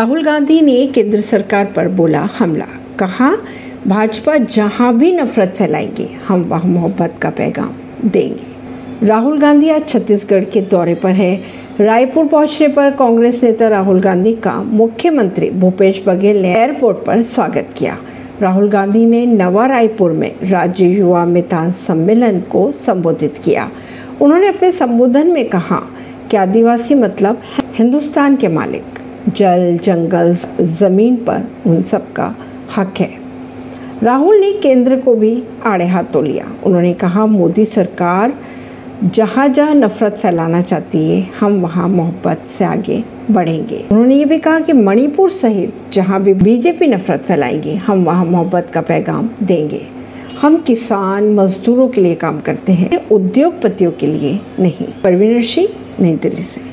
राहुल गांधी ने केंद्र सरकार पर बोला हमला। कहा, भाजपा जहाँ भी नफरत फैलाएँगे, हम वहाँ मोहब्बत का पैगाम देंगे। राहुल गांधी आज छत्तीसगढ़ के दौरे पर है। रायपुर पहुँचने पर कांग्रेस नेता राहुल गांधी का मुख्यमंत्री भूपेश बघेल ने एयरपोर्ट पर स्वागत किया। राहुल गांधी ने नवा रायपुर में राज्य युवा मितान सम्मेलन को संबोधित किया। उन्होंने अपने संबोधन में कहा कि आदिवासी मतलब हिंदुस्तान के मालिक। जल, जंगल, ज़मीन पर उन सबका हक है। राहुल ने केंद्र को भी आड़े हाथों लिया। उन्होंने कहा, मोदी सरकार जहाँ जहाँ नफरत फैलाना चाहती है, हम वहाँ मोहब्बत से आगे बढ़ेंगे। उन्होंने ये भी कहा कि मणिपुर सहित जहाँ भी बीजेपी नफरत फैलाएँगे, हम वहाँ मोहब्बत का पैगाम देंगे। हम किसान मजदूरों के लिए काम करते हैं, उद्योगपतियों के लिए नहीं। परवीन सिंह, नई दिल्ली से।